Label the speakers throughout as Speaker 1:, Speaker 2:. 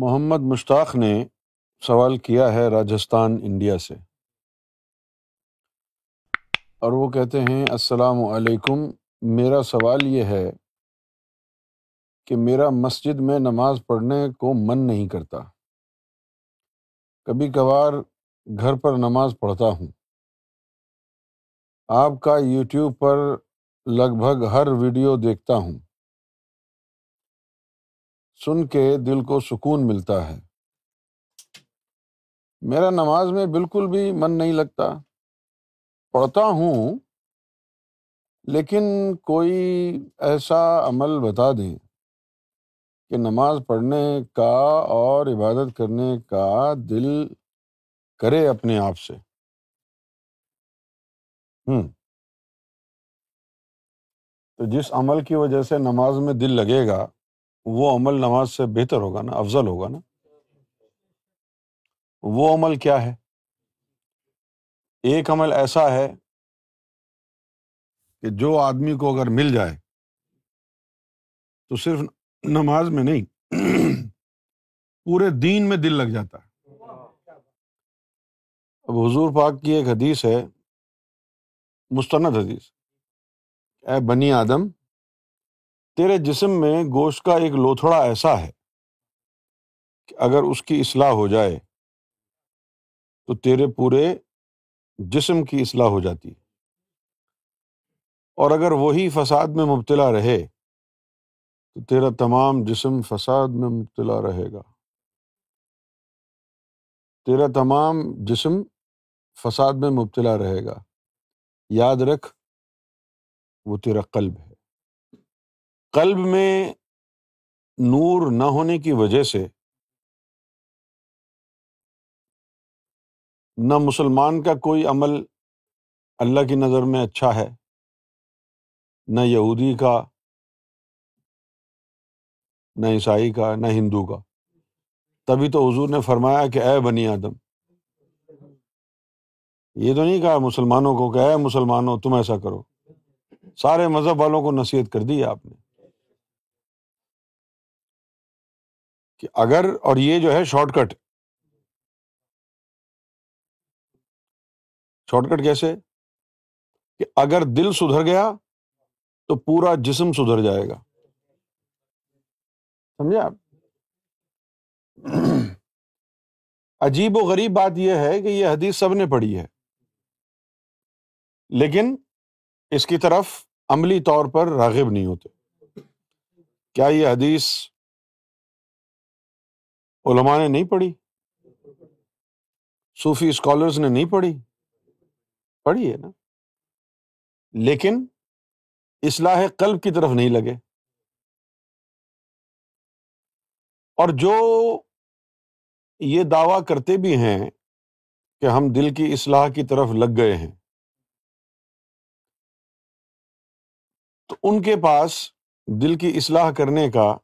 Speaker 1: محمد مشتاق نے سوال کیا ہے راجستھان، انڈیا سے۔ اور وہ کہتے ہیں، السلام علیکم، میرا سوال یہ ہے کہ میرا مسجد میں نماز پڑھنے کو من نہیں کرتا۔ کبھی کبھار گھر پر نماز پڑھتا ہوں۔ آپ کا یوٹیوب پر لگ بھگ ہر ویڈیو دیکھتا ہوں۔ سن کے دل کو سکون ملتا ہے۔ میرا نماز میں بالکل بھی من نہیں لگتا۔ پڑھتا ہوں، لیکن کوئی ایسا عمل بتا دیں کہ نماز پڑھنے کا اور عبادت کرنے کا دل کرے اپنے آپ سے۔ ہوں تو جس عمل کی وجہ سے نماز میں دل لگے گا وہ عمل نماز سے بہتر ہوگا نا، افضل ہوگا نا۔ وہ عمل کیا ہے؟ ایک عمل ایسا ہے کہ جو آدمی کو اگر مل جائے تو صرف نماز میں نہیں، پورے دین میں دل لگ جاتا ہے۔ اب حضور پاک کی ایک حدیث ہے، مستند حدیث۔ اے بنی آدم تیرے جسم میں گوشت کا ایک لوتھڑا ایسا ہے کہ اگر اس کی اصلاح ہو جائے تو تیرے پورے جسم کی اصلاح ہو جاتی اور اگر وہی فساد میں مبتلا رہے تو تیرا تمام جسم فساد میں مبتلا رہے گا۔ تیرا تمام جسم فساد میں مبتلا رہے گا۔ یاد رکھ، وہ تیرا قلب ہے۔ قلب میں نور نہ ہونے کی وجہ سے نہ مسلمان کا کوئی عمل اللہ کی نظر میں اچھا ہے، نہ یہودی کا، نہ عیسائی کا، نہ ہندو کا۔ تبھی تو حضور نے فرمایا کہ اے بنی آدم، یہ تو نہیں کہا مسلمانوں کو کہ اے مسلمانوں تم ایسا کرو۔ سارے مذہب والوں کو نصیحت کر دی آپ نے۔ کہ اگر اور یہ جو ہے شارٹ کٹ۔ شارٹ کٹ کیسے؟ کہ اگر دل سدھر گیا تو پورا جسم سدھر جائے گا۔ سمجھے آپ؟ عجیب و غریب بات یہ ہے کہ یہ حدیث سب نے پڑھی ہے۔ لیکن اس کی طرف عملی طور پر راغب نہیں ہوتے۔ کیا یہ حدیث علماء نے نہیں پڑھی؟ صوفی اسکالرس نے نہیں پڑھی؟ پڑھی ہے نا۔ لیکن اصلاح قلب کی طرف نہیں لگے۔ اور جو یہ دعوی کرتے بھی ہیں کہ ہم دل کی اصلاح کی طرف لگ گئے ہیں، تو ان کے پاس دل کی اصلاح کرنے کا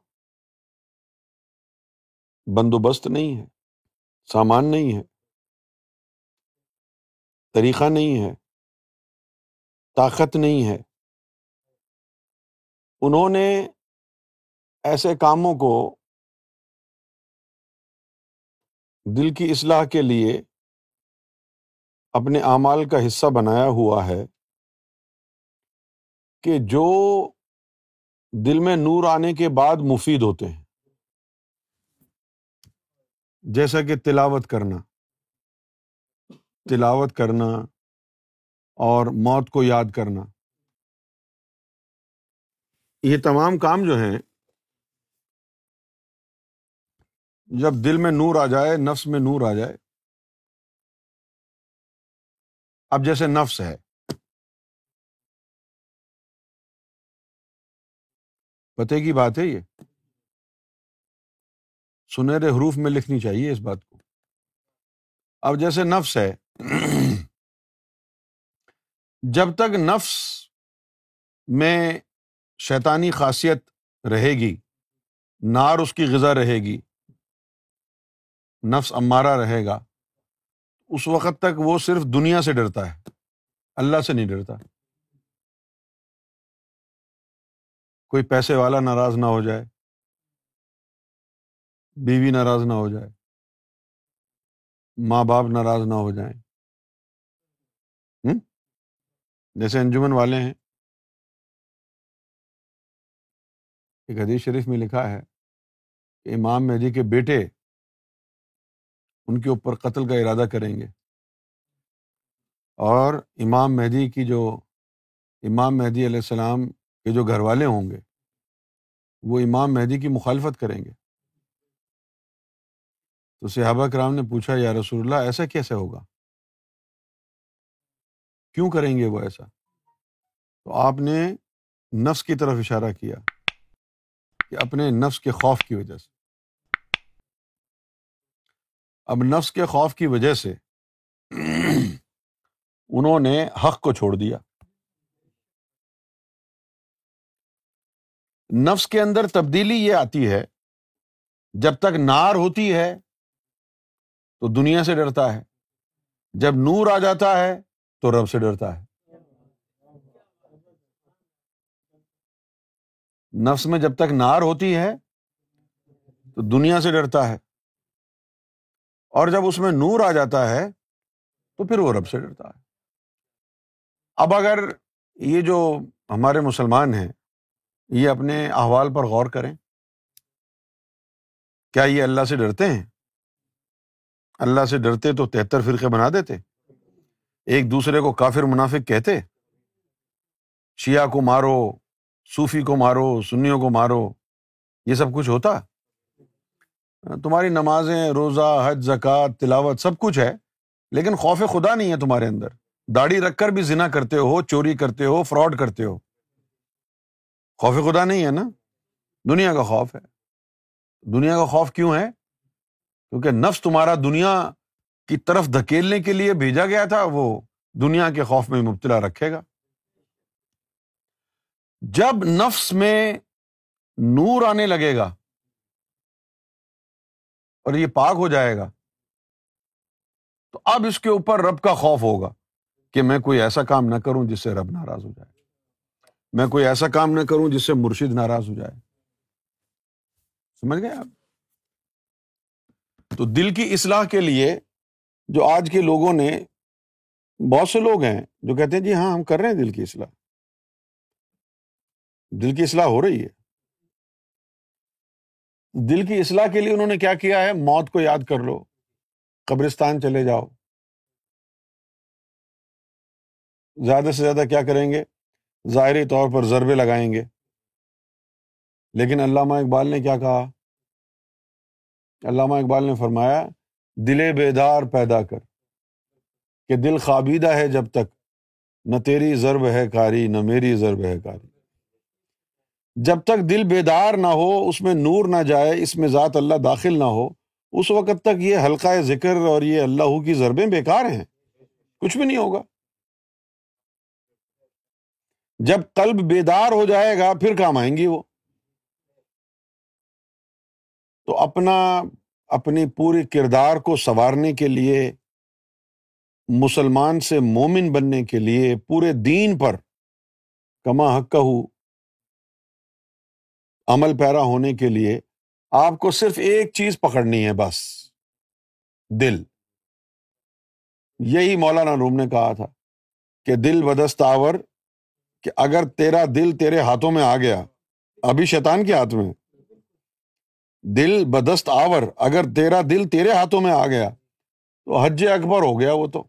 Speaker 1: بندوبست نہیں ہے، سامان نہیں ہے، طریقہ نہیں ہے، طاقت نہیں ہے۔ انہوں نے ایسے کاموں کو دل کی اصلاح کے لیے اپنے اعمال کا حصہ بنایا ہوا ہے کہ جو دل میں نور آنے کے بعد مفید ہوتے ہیں۔ جیسا کہ تلاوت کرنا۔ تلاوت کرنا اور موت کو یاد کرنا۔ یہ تمام کام جو ہیں، جب دل میں نور آ جائے، نفس میں نور آ جائے۔ اب جیسے نفس ہے۔ پتے کی بات ہے یہ؟ سنہرے حروف میں لکھنی چاہیے اس بات کو۔ اب جیسے نفس ہے، جب تک نفس میں شیطانی خاصیت رہے گی، نار اس کی غذا رہے گی، نفس امارا رہے گا، اس وقت تک وہ صرف دنیا سے ڈرتا ہے، اللہ سے نہیں ڈرتا۔ کوئی پیسے والا ناراض نہ ہو جائے۔ بیوی ناراض نہ ہو جائے۔ ماں باپ ناراض نہ ہو جائیں۔ جیسے انجمن والے ہیں۔ ایک حدیث شریف میں لکھا ہے کہ امام مہدی کے بیٹے ان کے اوپر قتل کا ارادہ کریں گے۔ اور امام مہدی کی جو، امام مہدی علیہ السلام کے جو گھر والے ہوں گے، وہ امام مہدی کی مخالفت کریں گے۔ تو صحابہ کرام نے پوچھا، یا رسول اللہ، ایسا کیسے ہوگا؟ کیوں کریں گے وہ ایسا؟ تو آپ نے نفس کی طرف اشارہ کیا کہ اپنے نفس کے خوف کی وجہ سے۔ اب نفس کے خوف کی وجہ سے انہوں نے حق کو چھوڑ دیا۔ نفس کے اندر تبدیلی یہ آتی ہے، جب تک نار ہوتی ہے تو دنیا سے ڈرتا ہے۔ جب نور آ جاتا ہے تو رب سے ڈرتا ہے۔ نفس میں جب تک نار ہوتی ہے تو دنیا سے ڈرتا ہے۔ اور جب اس میں نور آ جاتا ہے تو پھر وہ رب سے ڈرتا ہے۔ اب اگر یہ جو ہمارے مسلمان ہیں، یہ اپنے احوال پر غور کریں، کیا یہ اللہ سے ڈرتے ہیں؟ اللہ سے ڈرتے تو تہتر فرقے بنا دیتے۔ ایک دوسرے کو کافر منافق کہتے۔ شیعہ کو مارو، صوفی کو مارو، سنیوں کو مارو، یہ سب کچھ ہوتا۔ تمہاری نمازیں، روزہ، حج، زکوٰۃ، تلاوت سب کچھ ہے، لیکن خوف خدا نہیں ہے تمہارے اندر۔ داڑھی رکھ کر بھی ذنا کرتے ہو، چوری کرتے ہو، فراڈ کرتے ہو۔ خوف خدا نہیں ہے نا؟ دنیا کا خوف ہے۔ دنیا کا خوف کیوں ہے؟ کیونکہ نفس تمہارا دنیا کی طرف دھکیلنے کے لیے بھیجا گیا تھا، وہ دنیا کے خوف میں مبتلا رکھے گا۔ جب نفس میں نور آنے لگے گا اور یہ پاک ہو جائے گا، تو اب اس کے اوپر رب کا خوف ہوگا کہ میں کوئی ایسا کام نہ کروں جس سے رب ناراض ہو جائے۔ میں کوئی ایسا کام نہ کروں جس سے مرشد ناراض ہو جائے۔ سمجھ گئے آپ؟ تو دل کی اصلاح کے لیے جو آج کے لوگوں نے بہت سے لوگ ہیں جو کہتے ہیں جی ہاں ہم کر رہے ہیں دل کی اصلاح۔ دل کی اصلاح ہو رہی ہے۔ دل کی اصلاح کے لیے انہوں نے کیا کیا ہے؟ موت کو یاد کر لو۔ قبرستان چلے جاؤ۔ زیادہ سے زیادہ کیا کریں گے؟ ظاہری طور پر ضربے لگائیں گے۔ لیکن علامہ اقبال نے کیا کہا؟ علامہ اقبال نے فرمایا دل بیدار پیدا کر، کہ دل خابیدہ ہے جب تک نہ تیری ضرب ہے کاری، نہ میری ضرب ہے کاری۔ جب تک دل بیدار نہ ہو، اس میں نور نہ جائے، اس میں ذات اللہ داخل نہ ہو، اس وقت تک یہ حلقہ ذکر اور یہ اللہ کی ضربیں بیکار ہیں۔ کچھ بھی نہیں ہوگا۔ جب قلب بیدار ہو جائے گا، پھر کام آئیں گی وہ۔ تو اپنا، اپنی پوری کردار کو سنوارنے کے لیے، مسلمان سے مومن بننے کے لیے پورے دین پر کما حق عمل پیرا ہونے کے لیے آپ کو صرف ایک چیز پکڑنی ہے بس، دل۔ یہی مولانا روم نے کہا تھا کہ دل بدستاور کہ اگر تیرا دل تیرے ہاتھوں میں آ گیا، ابھی شیطان کے ہاتھ میں۔ دل بدست آور، اگر تیرا دل تیرے ہاتھوں میں آ گیا، تو حج اکبر ہو گیا وہ تو۔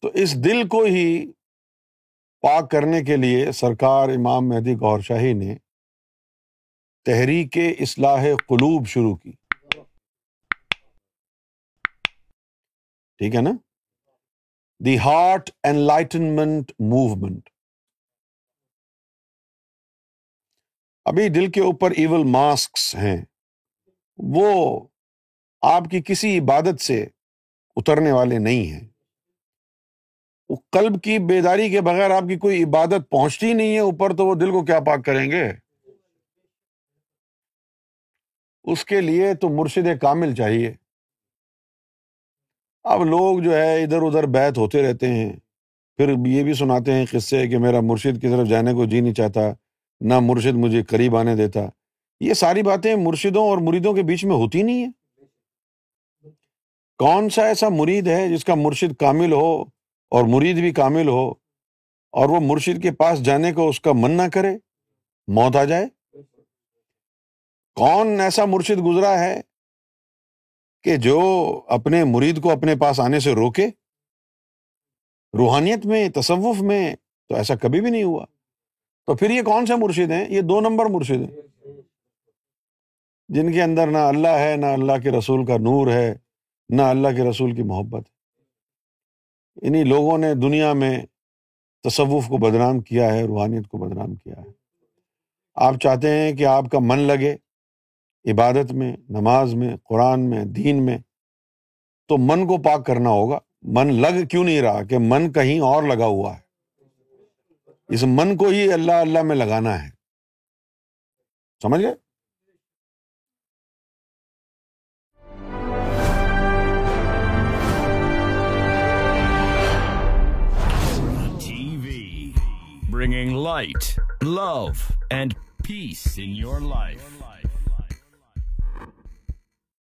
Speaker 1: تو اس دل کو ہی پاک کرنے کے لیے سرکار امام مہدی گور شاہی نے تحریک اصلاح قلوب شروع کی۔ ٹھیک ہے نا؟ The heart and enlightenment movement. ابھی دل کے اوپر ایول ماسکس ہیں۔ وہ آپ کی کسی عبادت سے اترنے والے نہیں ہیں۔ وہ قلب کی بیداری کے بغیر آپ کی کوئی عبادت پہنچتی نہیں ہے، اوپر تو وہ دل کو کیا پاک کریں گے؟ اس کے لیے تو مرشد کامل چاہیے۔ اب لوگ جو ہے ادھر ادھر بیت ہوتے رہتے ہیں۔ پھر یہ بھی سناتے ہیں قصے کہ میرا مرشد کی طرف جانے کو جی نہیں چاہتا۔ نہ مرشد مجھے قریب آنے دیتا۔ یہ ساری باتیں مرشدوں اور مریدوں کے بیچ میں ہوتی نہیں ہیں۔ کون سا ایسا مرید ہے جس کا مرشد کامل ہو اور مرید بھی کامل ہو اور وہ مرشد کے پاس جانے کو اس کا من نہ کرے؟ موت آ جائے۔ کون ایسا مرشد گزرا ہے کہ جو اپنے مرید کو اپنے پاس آنے سے روکے؟ روحانیت میں، تصوف میں تو ایسا کبھی بھی نہیں ہوا۔ تو پھر یہ کون سے مرشد ہیں؟ یہ دو نمبر مرشد ہیں۔ جن کے اندر نہ اللہ ہے، نہ اللہ کے رسول کا نور ہے، نہ اللہ کے رسول کی محبت ہے۔ انہیں لوگوں نے دنیا میں تصوف کو بدنام کیا ہے، روحانیت کو بدنام کیا ہے۔ آپ چاہتے ہیں کہ آپ کا من لگے عبادت میں، نماز میں، قرآن میں، دین میں، تو من کو پاک کرنا ہوگا۔ من لگ کیوں نہیں رہا کہ من کہیں اور لگا ہوا ہے؟ اس من کو ہی اللہ اللہ میں لگانا ہے۔ سمجھ گئے؟
Speaker 2: Bringing light love and peace in your life life